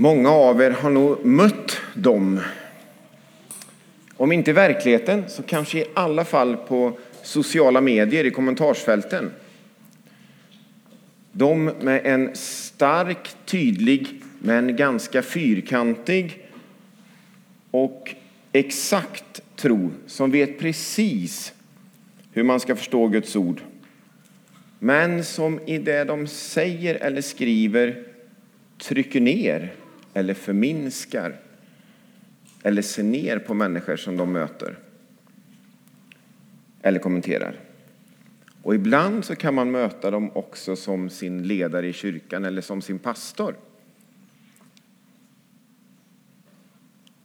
Många av er har nog mött dem. Om inte i verkligheten så kanske i alla fall på sociala medier i kommentarsfälten. De med en stark, tydlig men ganska fyrkantig och exakt tro som vet precis hur man ska förstå Guds ord men som i det de säger eller skriver trycker ner eller förminskar eller ser ner på människor som de möter eller kommenterar. Och ibland så kan man möta dem också som sin ledare i kyrkan eller som sin pastor.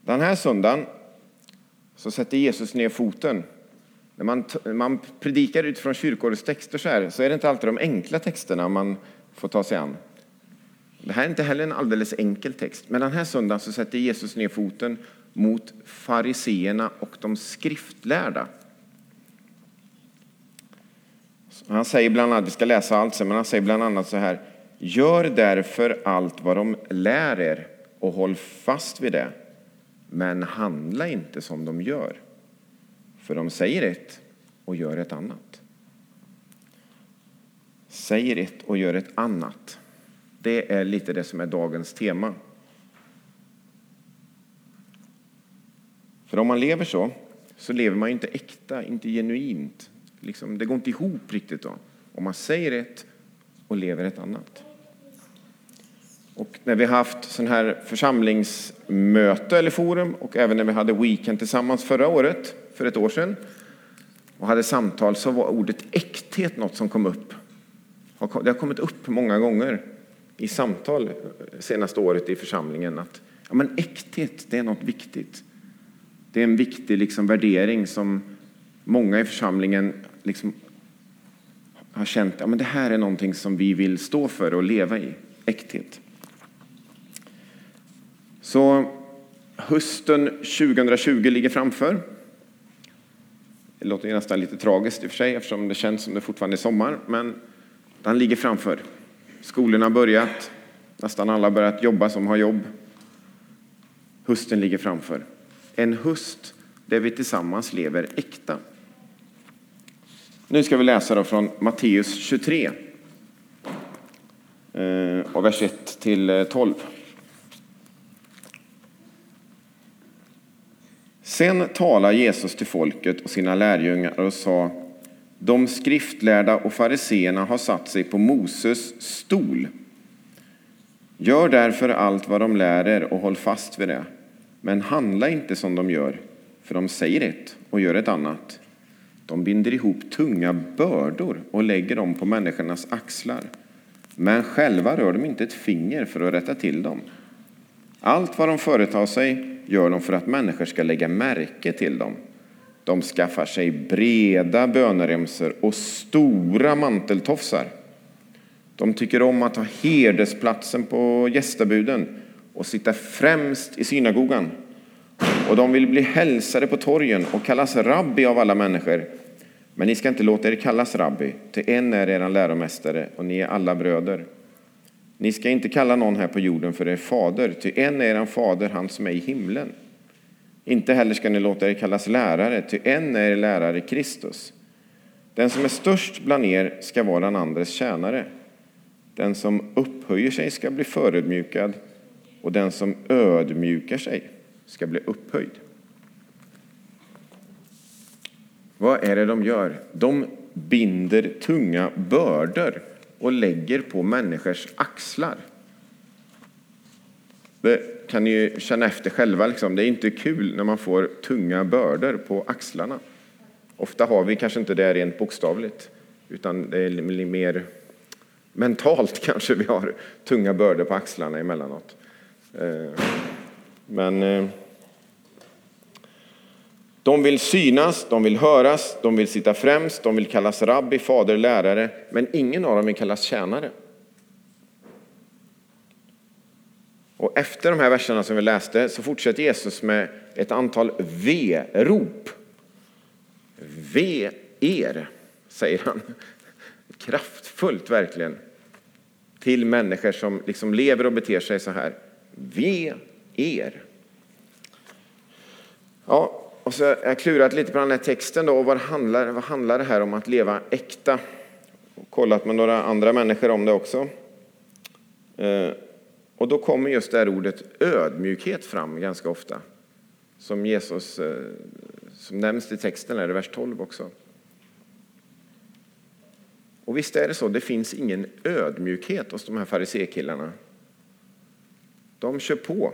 Den här söndagen så sätter Jesus ner foten. När man, man predikar utifrån kyrkårets texter så, här, så är det inte alltid de enkla texterna man får ta sig an. Det här är inte heller en alldeles enkel text, men den här söndagen så sätter Jesus ner foten mot fariseerna och de skriftlärda. Han säger bland annat, vi ska läsa allt sen, men han säger bland annat så här. Gör därför allt vad de lär er och håll fast vid det. Men handla inte som de gör. För de säger ett och gör ett annat. Säger ett och gör ett annat. Det är lite det som är dagens tema. För om man lever så, så lever man ju inte äkta, inte genuint. Liksom, det går inte ihop riktigt då. Om man säger ett och lever ett annat. Och när vi haft sån här församlingsmöte eller forum och även när vi hade weekend tillsammans förra året, för ett år sedan, och hade samtal så var ordet äkthet något som kom upp. Det har kommit upp många gånger i samtal senaste året i församlingen att ja, men äkthet, det är något viktigt. Det är en viktig liksom, värdering som många i församlingen liksom, har känt att ja, det här är någonting som vi vill stå för och leva i. Äkthet. Så hösten 2020 ligger framför. Det låter nästan lite tragiskt i och för sig eftersom det känns som det fortfarande är sommar, men den ligger framför. Skolorna har börjat, nästan alla har börjat jobba som har jobb. Hösten ligger framför. En höst där vi tillsammans lever äkta. Nu ska vi läsa då från Matteus 23, eh, och vers 1 till eh, 12. Sen talade Jesus till folket och sina lärjungar och sa de skriftlärda och fariseerna har satt sig på Moses stol. Gör därför allt vad de lär er och håll fast vid det. Men handla inte som de gör, för de säger ett och gör ett annat. De binder ihop tunga bördor och lägger dem på människornas axlar. Men själva rör de inte ett finger för att rätta till dem. Allt vad de företar sig gör de för att människor ska lägga märke till dem. De skaffar sig breda böneremsor och stora manteltofsar. De tycker om att ha herdesplatsen på gästabuden och sitta främst i synagogan. Och de vill bli hälsade på torgen och kallas rabbi av alla människor. Men ni ska inte låta er kallas rabbi, till en är er läromästare och ni är alla bröder. Ni ska inte kalla någon här på jorden för er fader, ty en är er fader, han som är i himlen. Inte heller ska ni låta er kallas lärare, ty en är er lärare, Kristus. Den som är störst bland er ska vara den andres tjänare. Den som upphöjer sig ska bli förödmjukad och den som ödmjukar sig ska bli upphöjd. Vad är det de gör? De binder tunga bördor och lägger på människors axlar. Det kan ni känna efter själva. Liksom. Det är inte kul när man får tunga bördor på axlarna. Ofta har vi kanske inte det rent bokstavligt, utan det är mer mentalt kanske vi har tunga bördor på axlarna emellanåt. Eh, men eh, de vill synas, de vill höras, de vill sitta främst, de vill kallas rabbi, fader, lärare, men ingen av dem vill kallas tjänare. Och efter de här verserna som vi läste så fortsätter Jesus med ett antal V-rop. Ve er, säger han. Kraftfullt verkligen. Till människor som liksom lever och beter sig så här. ve er. Ja, och så har jag klurat lite på den här texten då, och vad handlar, vad handlar det här om att leva äkta? Och kollat med några andra människor om det också. Eh, och då kommer just det här ordet ödmjukhet fram ganska ofta. Som Jesus, eh, som nämns i texten, i vers 12 också. Och visst är det så, det finns ingen ödmjukhet hos de här farisekillarna. De kör på.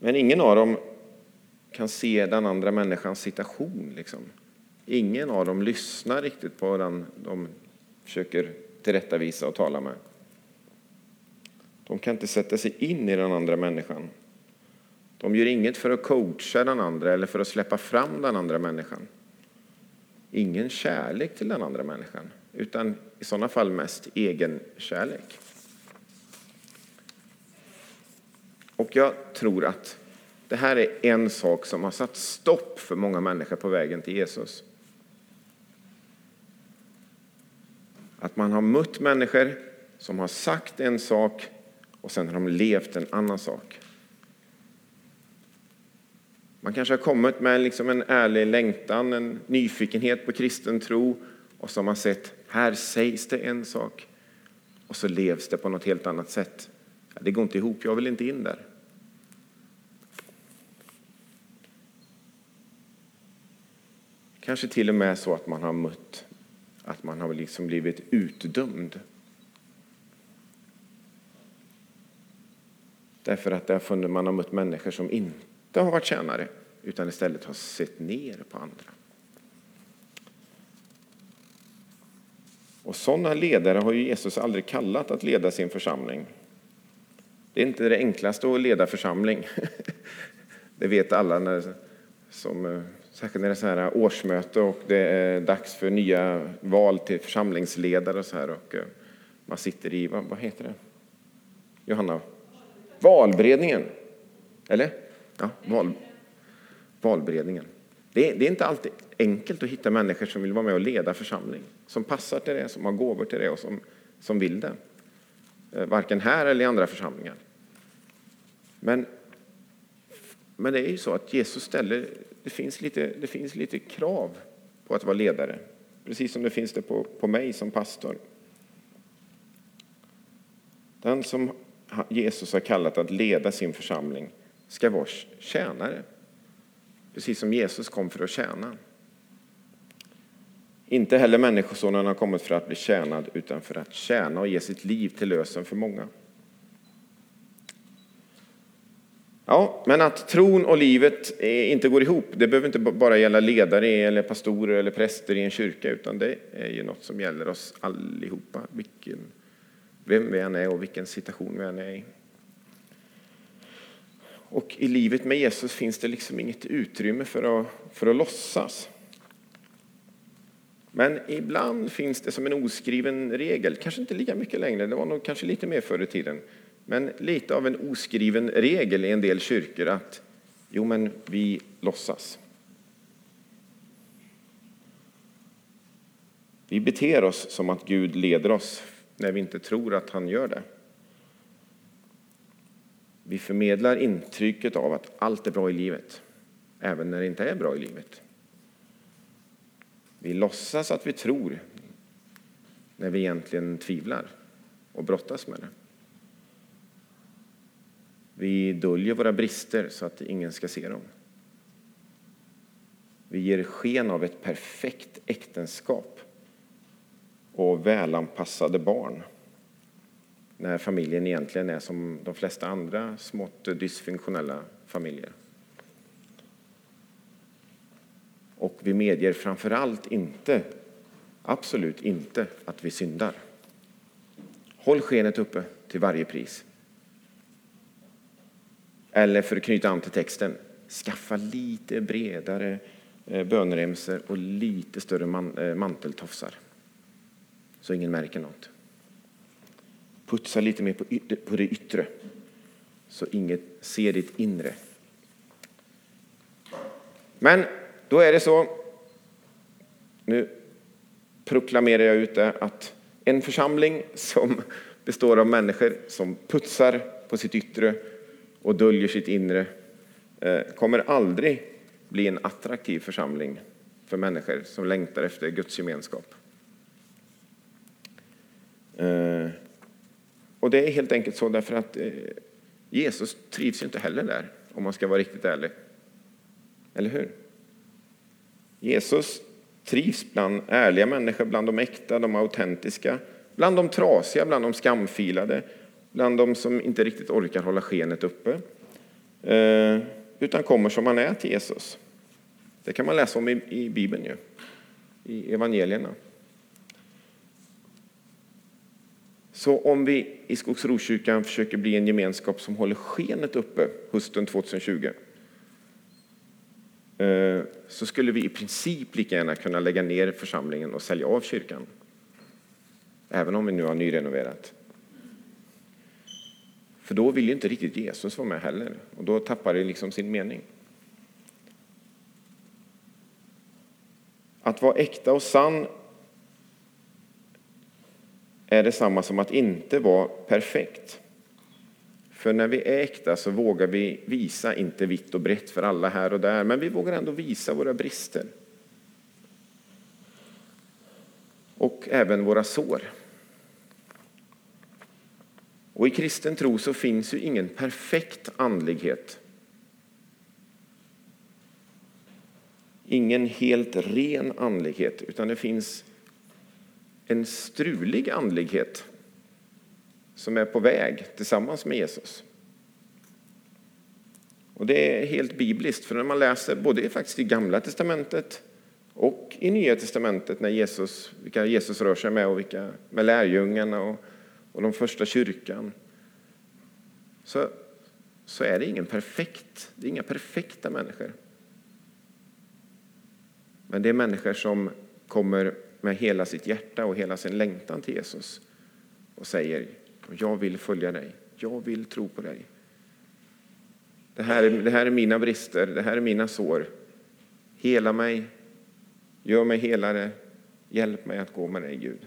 Men ingen av dem kan se den andra människans situation. Liksom. Ingen av dem lyssnar riktigt på den de försöker tillrättavisa och tala med. De kan inte sätta sig in i den andra människan. De gör inget för att coacha den andra eller för att släppa fram den andra människan. Ingen kärlek till den andra människan, utan i sådana fall mest egen kärlek. Och jag tror att det här är en sak som har satt stopp för många människor på vägen till Jesus. Att man har mött människor som har sagt en sak och sen har de levt en annan sak. Man kanske har kommit med liksom en ärlig längtan, en nyfikenhet på kristen tro och så har man sett, här sägs det en sak och så levs det på något helt annat sätt. Det går inte ihop, jag vill inte in där. Kanske till och med så att man har mött att man har liksom blivit utdömd. Därför att där man har mött människor som inte har varit tjänare utan istället har sett ner på andra. Och sådana ledare har ju Jesus aldrig kallat att leda sin församling. Det är inte det enklaste att leda församling. Det vet alla när, som eh, Särskilt när det är så här årsmöte och det är dags för nya val till församlingsledare och så här. Och eh, man sitter i, vad, vad heter det? Johanna? Valberedningen. Eller? Ja, val, valberedningen. Det är, det är inte alltid enkelt att hitta människor som vill vara med och leda församling. Som passar till det, som har gåvor till det och som, som vill det. Eh, varken här eller i andra församlingar. Men, men det är ju så att Jesus ställer det finns lite, det finns lite krav på att vara ledare. Precis som det finns det på, på mig som pastor. Den som Jesus har kallat att leda sin församling ska vara tjänare. Precis som Jesus kom för att tjäna. Inte heller Människosonen har kommit för att bli tjänad utan för att tjäna och ge sitt liv till lösen för många. Ja, men att tron och livet eh, inte går ihop, det behöver inte bara gälla ledare eller pastorer eller präster i en kyrka, utan det är ju något som gäller oss allihopa, vilken, vem vi än är och vilken situation vi än är i. Och i livet med Jesus finns det liksom inget utrymme för att, för att låtsas. Men ibland finns det som en oskriven regel, kanske inte lika mycket längre, det var nog kanske lite mer förr i tiden, men lite av en oskriven regel i en del kyrkor att jo, men vi låtsas. Vi beter oss som att Gud leder oss när vi inte tror att han gör det. Vi förmedlar intrycket av att allt är bra i livet, även när det inte är bra i livet. Vi låtsas att vi tror när vi egentligen tvivlar och brottas med det. Vi döljer våra brister så att ingen ska se dem. Vi ger sken av ett perfekt äktenskap och välanpassade barn när familjen egentligen är som de flesta andra smått dysfunktionella familjer. Och vi medger framför allt inte, absolut inte, att vi syndar. Håll skenet uppe till varje pris. Eller för att knyta an till texten, skaffa lite bredare eh, böneremsor och lite större man, eh, manteltofsar så ingen märker något. Putsa lite mer på det yttre så ingen ser ditt inre. Men då är det så, nu proklamerar jag ut det, att en församling som består av människor som putsar på sitt yttre och döljer sitt inre eh, kommer aldrig bli en attraktiv församling för människor som längtar efter Guds gemenskap. Eh, och det är helt enkelt så därför att eh, Jesus trivs ju inte heller där, om man ska vara riktigt ärlig. Eller hur? Jesus trivs bland ärliga människor, bland de äkta, de autentiska, bland de trasiga, bland de skamfilade, bland de som inte riktigt orkar hålla skenet uppe, eh, utan kommer som man är till Jesus. Det kan man läsa om i Bibeln, ju, i evangelierna. Så om vi i Skogsrokyrkan försöker bli en gemenskap som håller skenet uppe hösten 2020 eh, så skulle vi i princip lika gärna kunna lägga ner församlingen och sälja av kyrkan. Även om vi nu har nyrenoverat. För då vill ju inte riktigt Jesus vara med heller och då tappar det liksom sin mening. Att vara äkta och sann är detsamma som att inte vara perfekt. För när vi är äkta så vågar vi visa, inte vitt och brett för alla här och där, men vi vågar ändå visa våra brister. Och även våra sår. Och i kristen tro så finns ju ingen perfekt andlighet. Ingen helt ren andlighet, utan det finns en strulig andlighet som är på väg tillsammans med Jesus. Och Det är helt bibliskt, för när man läser både faktiskt i Gamla testamentet och i Nya testamentet, när Jesus, vilka Jesus rör sig med och vilka, med lärjungarna och, och de första kyrkan, så, så är det ingen perfekt, det är inga perfekta människor. Men det är människor som kommer med hela sitt hjärta och hela sin längtan till Jesus och säger jag vill följa dig, jag vill tro på dig. Det här, är, det här är mina brister, det här är mina sår. Hela mig, gör mig helare, hjälp mig att gå med dig Gud.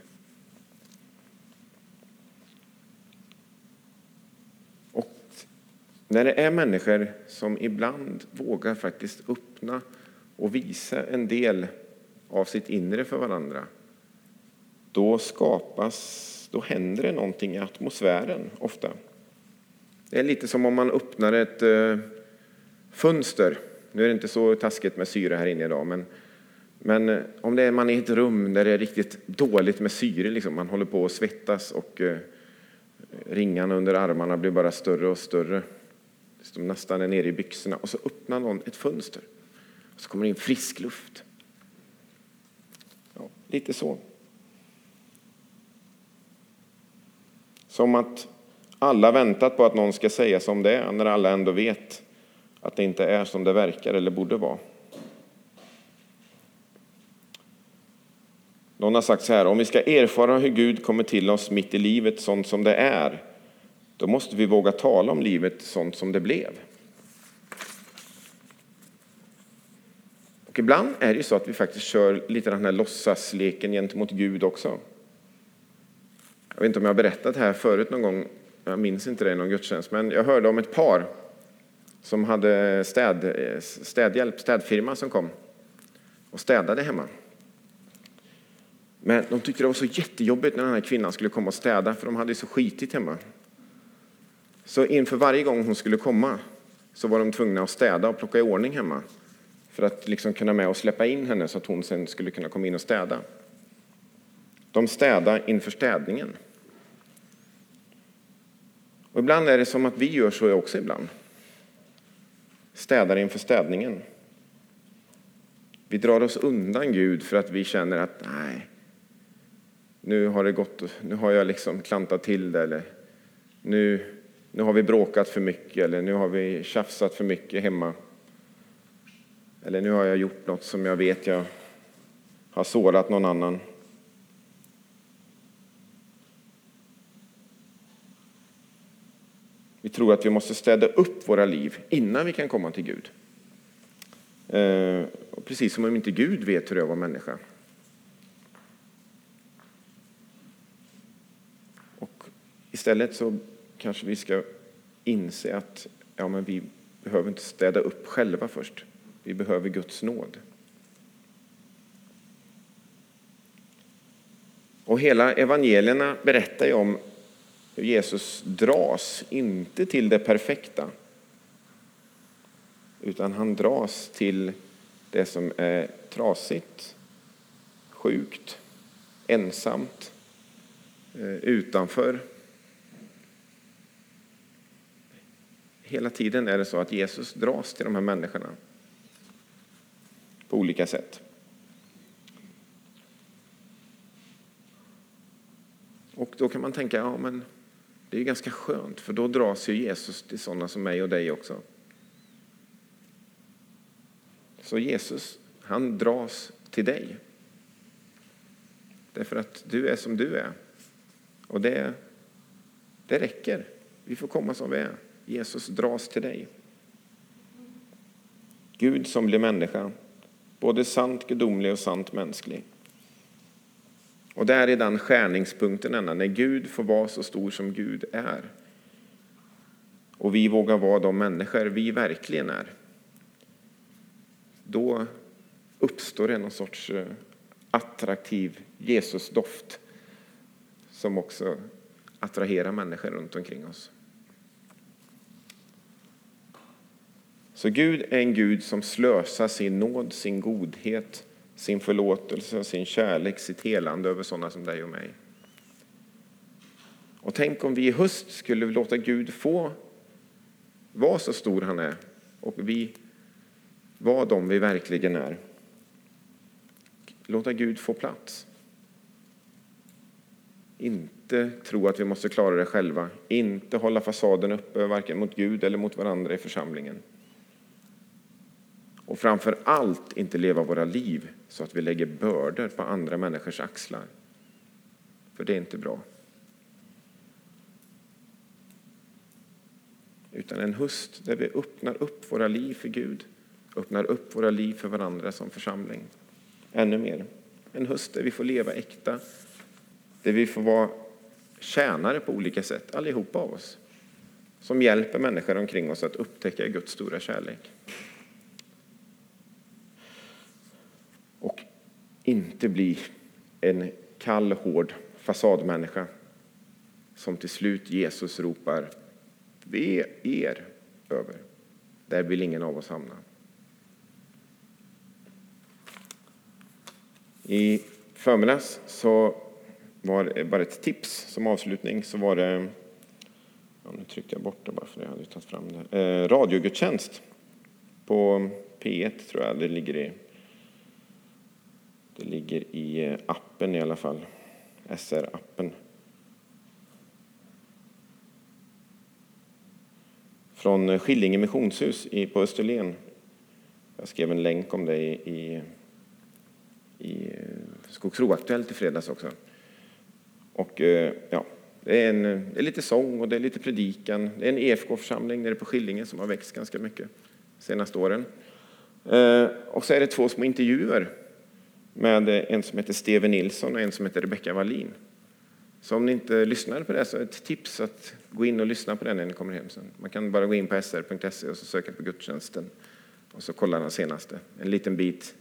Och när det är människor som ibland vågar faktiskt öppna och visa en del av sitt inre för varandra, då skapas, då händer det någonting i atmosfären ofta. Det är lite som om man öppnar ett eh, fönster. Nu är det inte så taskigt med syre här inne idag, men, men eh, om det är, man är i ett rum där det är riktigt dåligt med syre, liksom, man håller på att svettas och eh, ringarna under armarna blir bara större och större. De nästan är nere i byxorna och så öppnar någon ett fönster. Och så kommer det in frisk luft. Lite så. Som att alla väntat på att någon ska säga som det är, när alla ändå vet att det inte är som det verkar eller borde vara. Någon har sagt så här, om vi ska erfara hur Gud kommer till oss mitt i livet sånt som det är, då måste vi våga tala om livet sånt som det blev. Och ibland är det ju så att vi faktiskt kör lite den här låtsasleken gentemot Gud också. Jag vet inte om jag har berättat det här förut någon gång, jag minns inte det i någon gudstjänst, men jag hörde om ett par som hade städ, städhjälp, städfirma som kom och städade hemma. Men de tyckte det var så jättejobbigt när den här kvinnan skulle komma och städa, för de hade så skitigt hemma. Så inför varje gång hon skulle komma så var de tvungna att städa och plocka i ordning hemma för att liksom kunna med och släppa in henne så att hon sen skulle kunna komma in och städa. De städa inför städningen. Och ibland är det som att vi gör så också ibland. Städar inför städningen. Vi drar oss undan Gud för att vi känner att nej, nu har det gått, nu har jag liksom klantat till det eller nu, nu har vi bråkat för mycket eller nu har vi tjafsat för mycket hemma. Eller nu har jag gjort något som jag vet jag har sårat någon annan. Vi tror att vi måste städa upp våra liv innan vi kan komma till Gud. Eh, precis som om inte Gud vet hur det är att vara människa. Och Istället så kanske vi ska inse att ja, men vi behöver inte städa upp själva först. Vi behöver Guds nåd. Och hela evangelierna berättar ju om hur Jesus dras, inte till det perfekta, utan han dras till det som är trasigt, sjukt, ensamt, eh, utanför. Hela tiden är det så att Jesus dras till de här människorna på olika sätt. Och då kan man tänka, ja men det är ganska skönt för då dras ju Jesus till sådana som mig och dig också. Så Jesus, han dras till dig. Därför att du är som du är. Och det, det räcker. Vi får komma som vi är. Jesus dras till dig. Gud som blir människa, både sant gudomlig och sant mänsklig. Och där är den skärningspunkten ända, när Gud får vara så stor som Gud är. Och vi vågar vara de människor vi verkligen är. Då uppstår det någon sorts eh, attraktiv Jesusdoft som också attraherar människor runt omkring oss. Så Gud är en Gud som slösar sin nåd, sin godhet, sin förlåtelse, sin kärlek, sitt helande över sådana som dig och mig. Och tänk om vi i höst skulle låta Gud få vara så stor han är och vi vara de vi verkligen är. Låta Gud få plats. Inte tro att vi måste klara det själva. Inte hålla fasaden uppe, varken mot Gud eller mot varandra i församlingen. Och framför allt inte leva våra liv så att vi lägger bördor på andra människors axlar. För det är inte bra. Utan en höst där vi öppnar upp våra liv för Gud, öppnar upp våra liv för varandra som församling. Ännu mer. En höst där vi får leva äkta, där vi får vara tjänare på olika sätt, allihopa av oss. Som hjälper människor omkring oss att upptäcka Guds stora kärlek. Inte bli en kall, hård fasadmänniska som till slut Jesus ropar ve er över. Där vill ingen av oss hamna. I förmiddags så var det bara ett tips som avslutning. Så var det, ja, nu tryckte jag bort det bara för jag hade tagit fram det. Eh, radiogudstjänst på P1 tror jag det ligger i. Det ligger i eh, appen i alla fall, SR-appen. Från eh, Skillinge missionshus på Österlen. Jag skrev en länk om det i, i eh, Skogsro-aktuellt i fredags också. Och ja, det är, en, det är lite sång och det är lite predikan. Det är en EFK-församling nere på Skillinge som har växt ganska mycket de senaste åren. Och så är det två små intervjuer med en som heter Steven Nilsson och en som heter Rebecka Wallin. Så om ni inte lyssnade på det så är ett tips att gå in och lyssna på den när ni kommer hem sen. Man kan bara gå in på sr.se och så söka på gudstjänsten och så kolla den senaste. En liten bit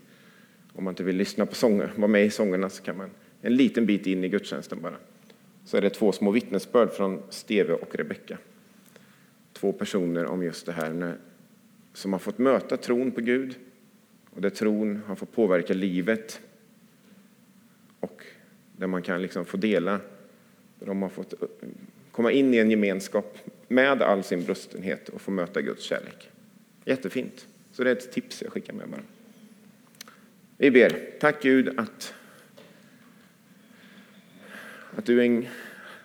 om man inte vill lyssna på sånger, vara med i sångerna så kan man en liten bit in i gudstjänsten bara. Så är det två små vittnesbörd från Steve och Rebecka. Två personer om just det här som har fått möta tron på Gud och där tron har fått påverka livet och där man kan liksom få dela, där de har fått eh, komma in i en gemenskap med all sin brustenhet och få möta Guds kärlek. Jättefint. Så det är ett tips jag skickar med bara. Vi ber. Tack Gud att, att du är en,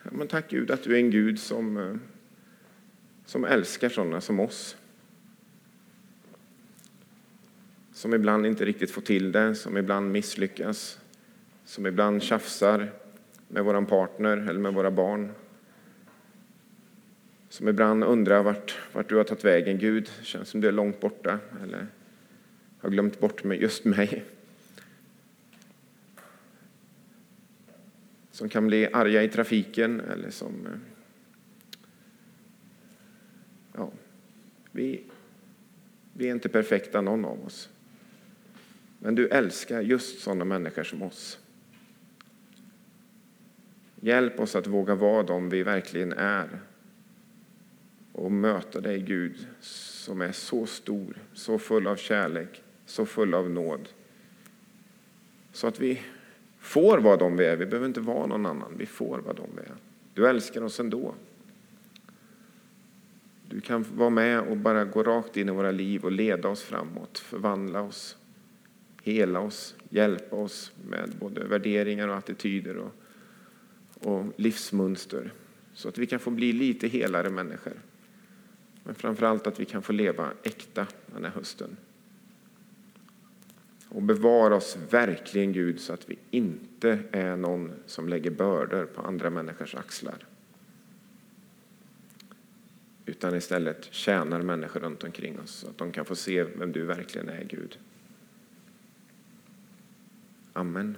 men tack Gud att du är en Gud som, eh, som älskar sådana som oss. Som ibland inte riktigt får till det, som ibland misslyckas, som ibland tjafsar med vår partner eller med våra barn. Som ibland undrar vart, vart du har tagit vägen. Gud, känns som du är långt borta eller har glömt bort mig, just mig. som kan bli arga i trafiken eller som eh, ja, vi, vi är inte perfekta någon av oss. Men du älskar just sådana människor som oss. Hjälp oss att våga vara de vi verkligen är och möta dig, Gud, som är så stor, så full av kärlek, så full av nåd. Så att vi får vara de vi är. Vi behöver inte vara någon annan. Vi får vara de vi är. Du älskar oss ändå. Du kan vara med och bara gå rakt in i våra liv och leda oss framåt, förvandla oss, hela oss, hjälpa oss med både värderingar och attityder och, och livsmönster. Så att vi kan få bli lite helare människor. Men framför allt att vi kan få leva äkta den här hösten. Och bevara oss verkligen, Gud, så att vi inte är någon som lägger bördor på andra människors axlar. Utan istället tjänar människor runt omkring oss så att de kan få se vem du verkligen är, Gud. Amen.